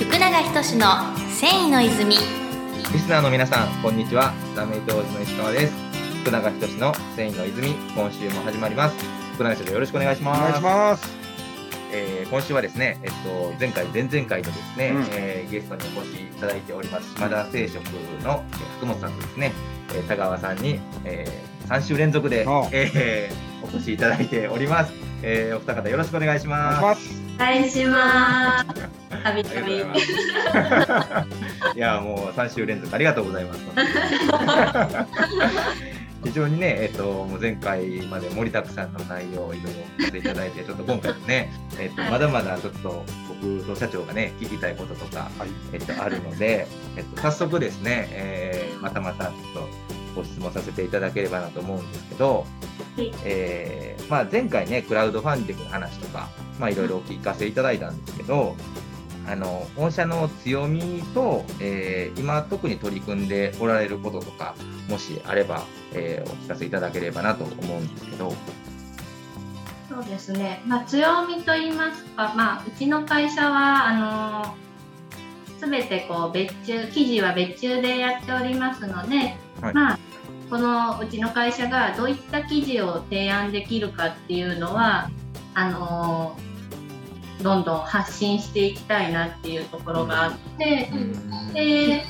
福永仁の繊維の泉リスナーの皆さん、こんにちは。ラメイト王子の石川です。福永仁の繊維の泉、今週も始まります。福永社長、よろしくお願いします。お願いします。えー今週はですね、えっと、前回、前々回とですね、うんえーゲストにお越しいただいております、島田製食のえー福本さんとですね、えー田川さんに、え3週連続でえーお越しいただいております。えーお二方よろしくお願い。します。お願いしますたびあたびりがとうございます。いや、もう3週連続ありがとうございます。非常にね、えっと、もう前回まで盛りだくさんの内容をいろいろさせていただいて、ちょっと今回もね、えっと、まだまだちょっと僕と社長がね、聞きたいこととか、はい。えっと、あるので、えっと、早速ですね、えーまたまたちょっとご質問させていただければなと思うんですけど、はいえーまあ、前回ね、クラウドファンディングの話とか、まあ、いろいろお聞かせいただいたんですけど、あの御社の強みと、えー今特に取り組んでおられることとか、もしあれば、えーお聞かせいただければなと思うんですけど、そうですね、まあ、強みといいますか、まあ、うちの会社はあのすべてこう別注記事は別注でやっておりますので、はい。まあ、このうちの会社がどういった記事を提案できるかっていうのはあのどんどん発信していきたいなっていうところがあって、で、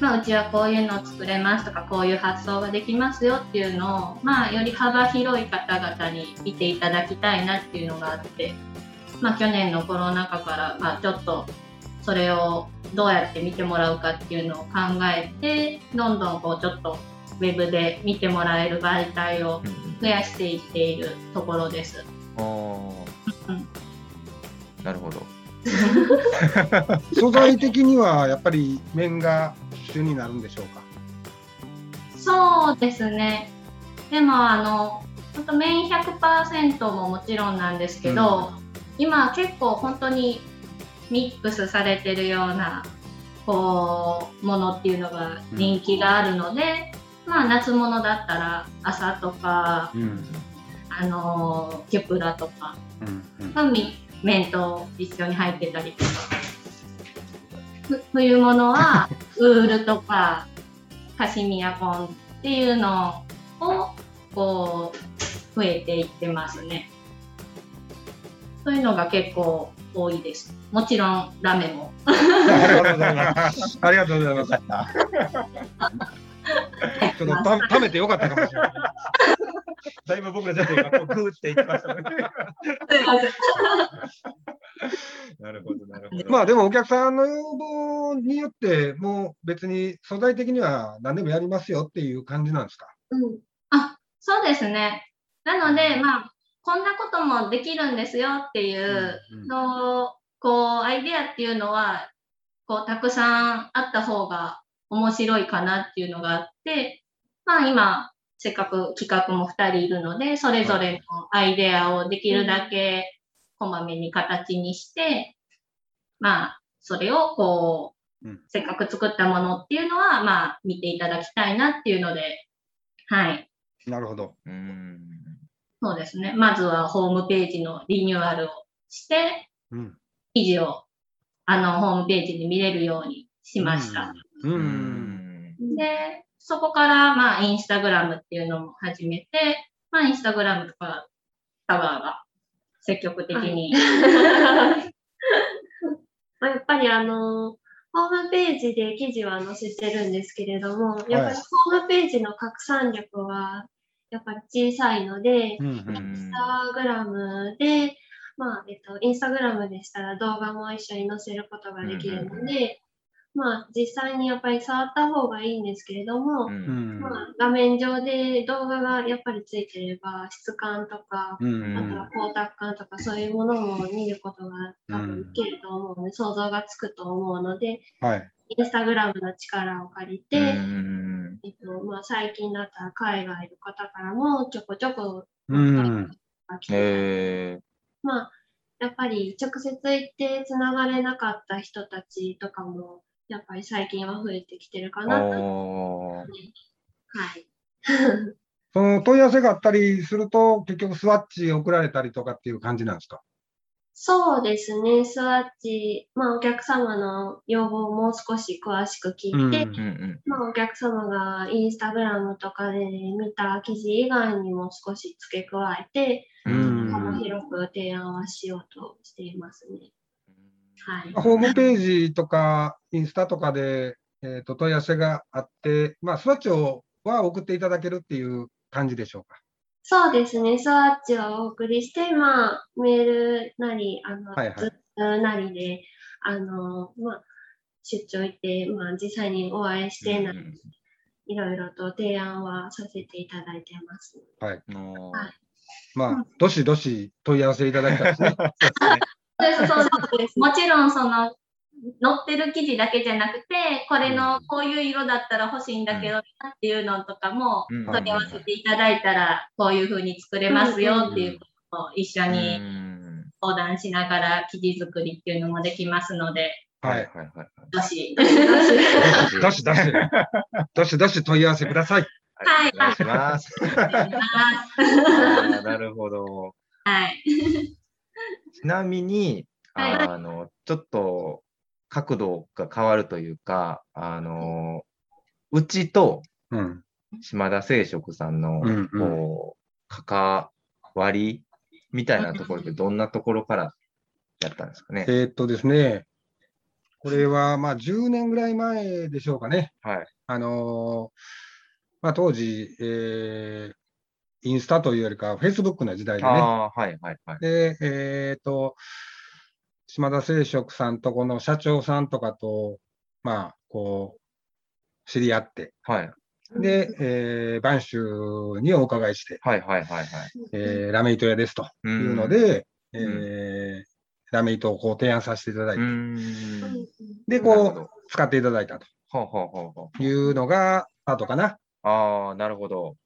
まあ、うちはこういうのを作れますとかこういう発想ができますよっていうのを、まあ、より幅広い方々に見ていただきたいなっていうのがあって、まあ、去年のコロナ禍から、まあ、ちょっとそれをどうやって見てもらうかっていうのを考えてどんどんこうちょっとウェブで見てもらえる媒体を増やしていっているところです。なるほど。素材的にはやっぱり面が主になるんでしょうか？そうですね。でもあの本当メイン100%ももちろんなんですけど、今結構本当にミックスされてるようなこうものっていうのが人気があるので、まあ夏物だったら朝とかうん。あのキュプラとかうん。がみ麺と一緒に入ってたりとか。ふ冬物はウールとかカシミヤコンっていうのをこう増えていってますね。そういうのが結構多いです。もちろんラメも。ありがとうございます。ありがとうございます。ちょっとた貯めてよかったかもしれない。だいぶ僕らちょっと今、こうグーっていきましたね。なるほど、なるほど。まあでもお客さんの要望によって、もう別に素材的には何でもやりますよっていう感じなんですか？うん、あそうですね。なので、まあ、こんなこともできるんですよっていうの、こう、アイデアっていうのは、こう、たくさんあった方が面白いかなっていうのがあって、まあ今、せっかく企画も2人いるので、それぞれのアイデアをできるだけこまめに形にして、まあ、それをこう、うんせっかく作ったものっていうのは、まあ、見ていただきたいなっていうので、はい。なるほど。うーん。そうですね。まずはホームページのリニューアルをして、うん。記事をあのホームページで見れるようにしました。う。うんん。で、そこから、まあ、インスタグラムっていうのも始めて、まあ、インスタグラムとか、タワーが積極的に、まあやっぱりあの、ホームページで記事は載せてるんですけれども、やっぱりホームページの拡散力はやっぱり小さいので、うん。インスタグラムで、まあ、えっと、インスタグラムでしたら動画も一緒に載せることができるので、まあ、実際にやっぱり触った方がいいんですけれども、うんうん。まあ、画面上で動画がやっぱりついてれば、質感とか、うん。あとは光沢感とかそういうものも見ることが多分いけると思うので、想像がつくと思うので、はい。インスタグラムの力を借りて、うんえっとまあ、最近だったら海外の方からもちょこちょこうん。が来て、えまあ、やっぱり直接行ってつながれなかった人たちとかも、やっぱり最近は増えてきてるかー、なと。おーはい。その問い合わせがあったりすると、結局スワッチ送られたりとかっていう感じなんですか？そうですね、スワッチ、まあ、お客様の要望をもう少し詳しく聞いて、うんうんうん。まあ、お客様がインスタグラムとかで見た記事以外にも少し付け加えて、うん幅広く提案はしようとしていますね。はい。ホームページとか、インスタとかで、えー、と問い合わせがあって、まあ、スワッチをは送っていただけるっていう感じでしょうか。そうですね、スワッチをお送りして、まあ、メールなり、あの、はいはいなりで、あの、まあ、出張行って、まあ、実際にお会いしてな、うんいろいろと提案はさせていただいてます。うんはいまあ、どしどし問い合わせいただきたい ですね。そうですそうですもちろんその載ってる記事だけじゃなくてこれのこういう色だったら欲しいんだけどなっていうのとかもうん問い合わせていただいたらこういう風に作れますよっていうことを一緒にうん相談しながら記事作りっていうのもできますのではい。はいはい。どしどしどし、どしどし問い合わせください。はいお願いします。なるほど。はいちなみに、はいあの、ちょっと角度が変わるというか、あの、うちとうん。島田聖職さんの、こう、関わりみたいなところってどんなところからやったんですかね？えーっとですね、これはまあ10年ぐらい前でしょうかね。はい。あのーまあ、当時、えーインスタというよりか、フェイスブックの時代でね。はいはいはい。で、えっ、と、島田聖職さんとこの社長さんとかと、まあ、こう、知り合って、はい。で、えー、播州にお伺いして、はいはいはいはい。えーラメ糸屋ですとういうので、えーラメ糸をこう提案させていただいて。で、こう、使っていただいたとほうほうほうほう。いうのがスタートかな。ああ、なるほど。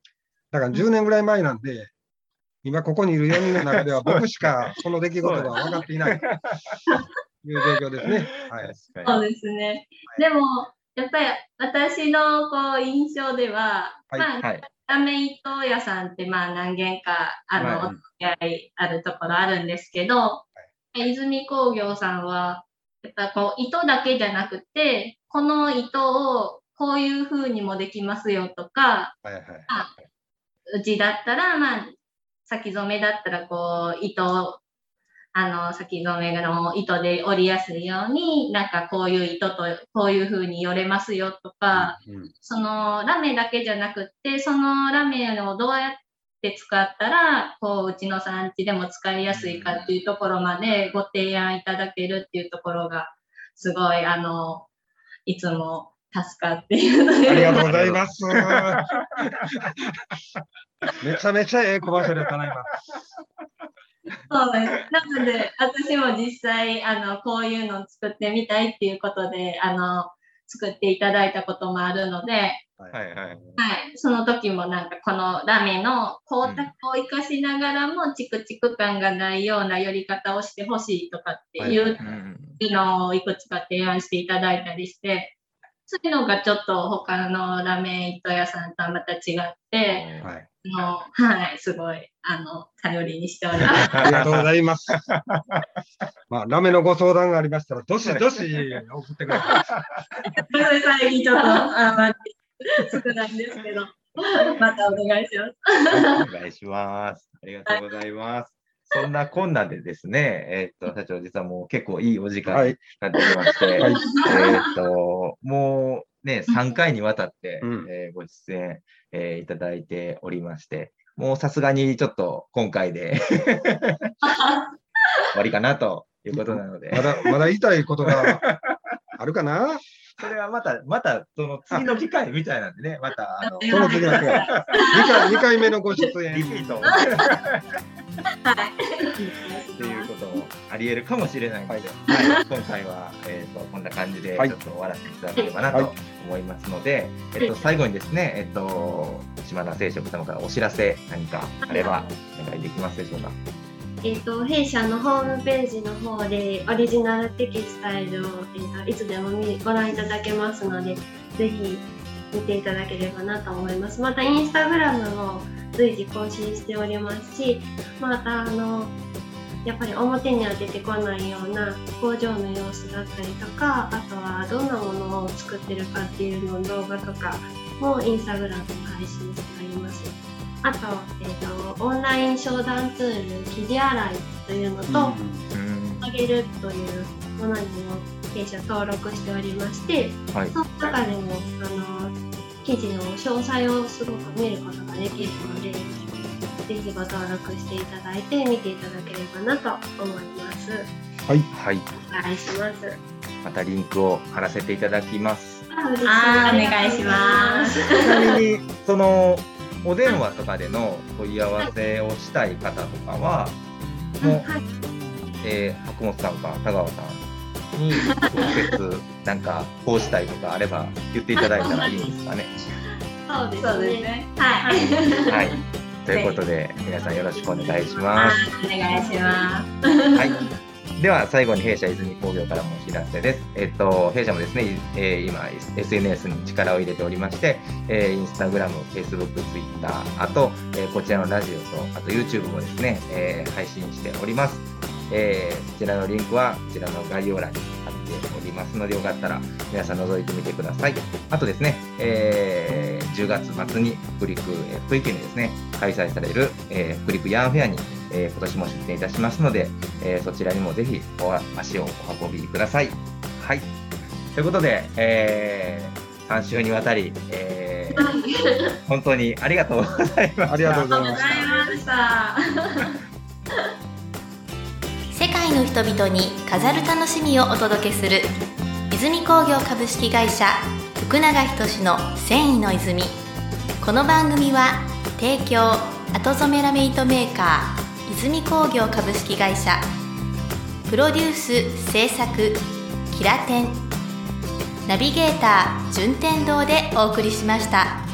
だから10年ぐらい前なんで、今ここにいる4人の中では 僕しかその出来事が分かっていないという状況ですね。はい。そう。ですね。でも、やっぱり私のこう印象では、はいまあ、はい。ラメ糸屋さんってまあ何軒かあの、はいお付き合いあるところあるんですけど、泉工業さんは、やっぱこう糸だけじゃなくて、この糸をこういう風にもできますよとか、はいはい。うちだったら、まあ、先染めだったら、こう、糸を、あの、先染めの糸で織りやすいように、なんかこういう糸とこういう風によれますよとか、うんそのラメだけじゃなくって、そのラメをどうやって使ったら、こう、うちの産地でも使いやすいかっていうところまでご提案いただけるっていうところが、すごい、あの、いつも助かっているので。ありがとうございます。めちゃめちゃええコマーシャルやったな、今。そうです。なので、私も実際、あの、こういうのを作ってみたいっていうことで、あの、作っていただいたこともあるので、はいはい。はい、その時もなんかこのラメの光沢を生かしながらもチクチク感がないような寄り方をしてほしいとかっていううんのをいくつか提案していただいたりして、そういうのがちょっと他のラメ糸屋さんとはまた違って、はい。あのはい、すごい、あの、頼りにしております。ありがとうございます。まあ、ラメのご相談がありましたら、どしどし送ってくださ最近ちょっと、あまあ、少ないんですけど、またお願いします。お願いします。ありがとうございます。そんなこんなでですね、えーっと、社長、実はもう結構いいお時い。は間にい。なってきまして、はい。えーっと、もうね、3回にわたって、うんえーご出演、えーいただいておりまして、もうさすがにちょっと今回で 終わりかなということなので、まだ、まだ言いたいことがあるかな？それはまた、また、その次の機会みたいなんでね、また、あの、その次の回。2回、二回目のご出リピ演。ートをはい。っていうこともあり得るかもしれないので、はいはい今回は、えー、とこんな感じでちょはいっと終わらせていただければなはいと思いますので、えっと最後にですね、えっと島田聖職様からお知らせ何かあればお願いできますでしょうか？えっと弊社のホームページの方でオリジナルテキスタイルを、えー、といつでもご覧いただけますのでぜひ見ていただければなと思います。またインスタグラムも随時更新しておりますしまたあのやっぱり表には出てこないような工場の様子だったりとかあとはどんなものを作ってるかっていうのの動画とかもインスタグラムで配信してます。あと,、えーと、オンライン商談ツール生地洗いというのと、うんあげるというものにも弊社登録しておりまして、はいその中でもあの記事の詳細をすごく見ることができるので、ぜひご登録していただいて見ていただければなと思います。はい。はい。お願いします。またリンクを貼らせていただきます。あお願いしますちなみに、その、お電話とかでの問い合わせをしたい方とかは、もう、はい、えー、白本さんか田川さんに直接なんかこうしたいとかあれば言っていただいたらいいんですかね。そうですね。はい。はい。ということで皆さんよろしくお願いしまあす。お願いします。はい。では最後に弊社泉工業からもお知らせです。えっと弊社もですね、えー今 SNS に力を入れておりまして、えー、インスタグラム、フェイスブック、ツイッター、あと、えーこちらのラジオとあと YouTube もですね、えー配信しております。えーこちらのリンクはこちらの概要欄に貼っておりますのでよかったら皆さん覗いてみてください。あとですね、えー10月末に北陸、えー福井県でですね、開催される、えー北陸ヤンフェアに、えー今年も出展いたしますので、えーそちらにもぜひお足をお運びください。はい。ということで、え3週にわたり、えー本当にありがとうございました。ありがとうございありがとうございました。世界の人々に飾る楽しみをお届けする泉工業株式会社福永仁の繊維の泉この番組は提供後染めラメイトメーカー泉工業株式会社プロデュース制作キラテンナビゲーター順天堂でお送りしました。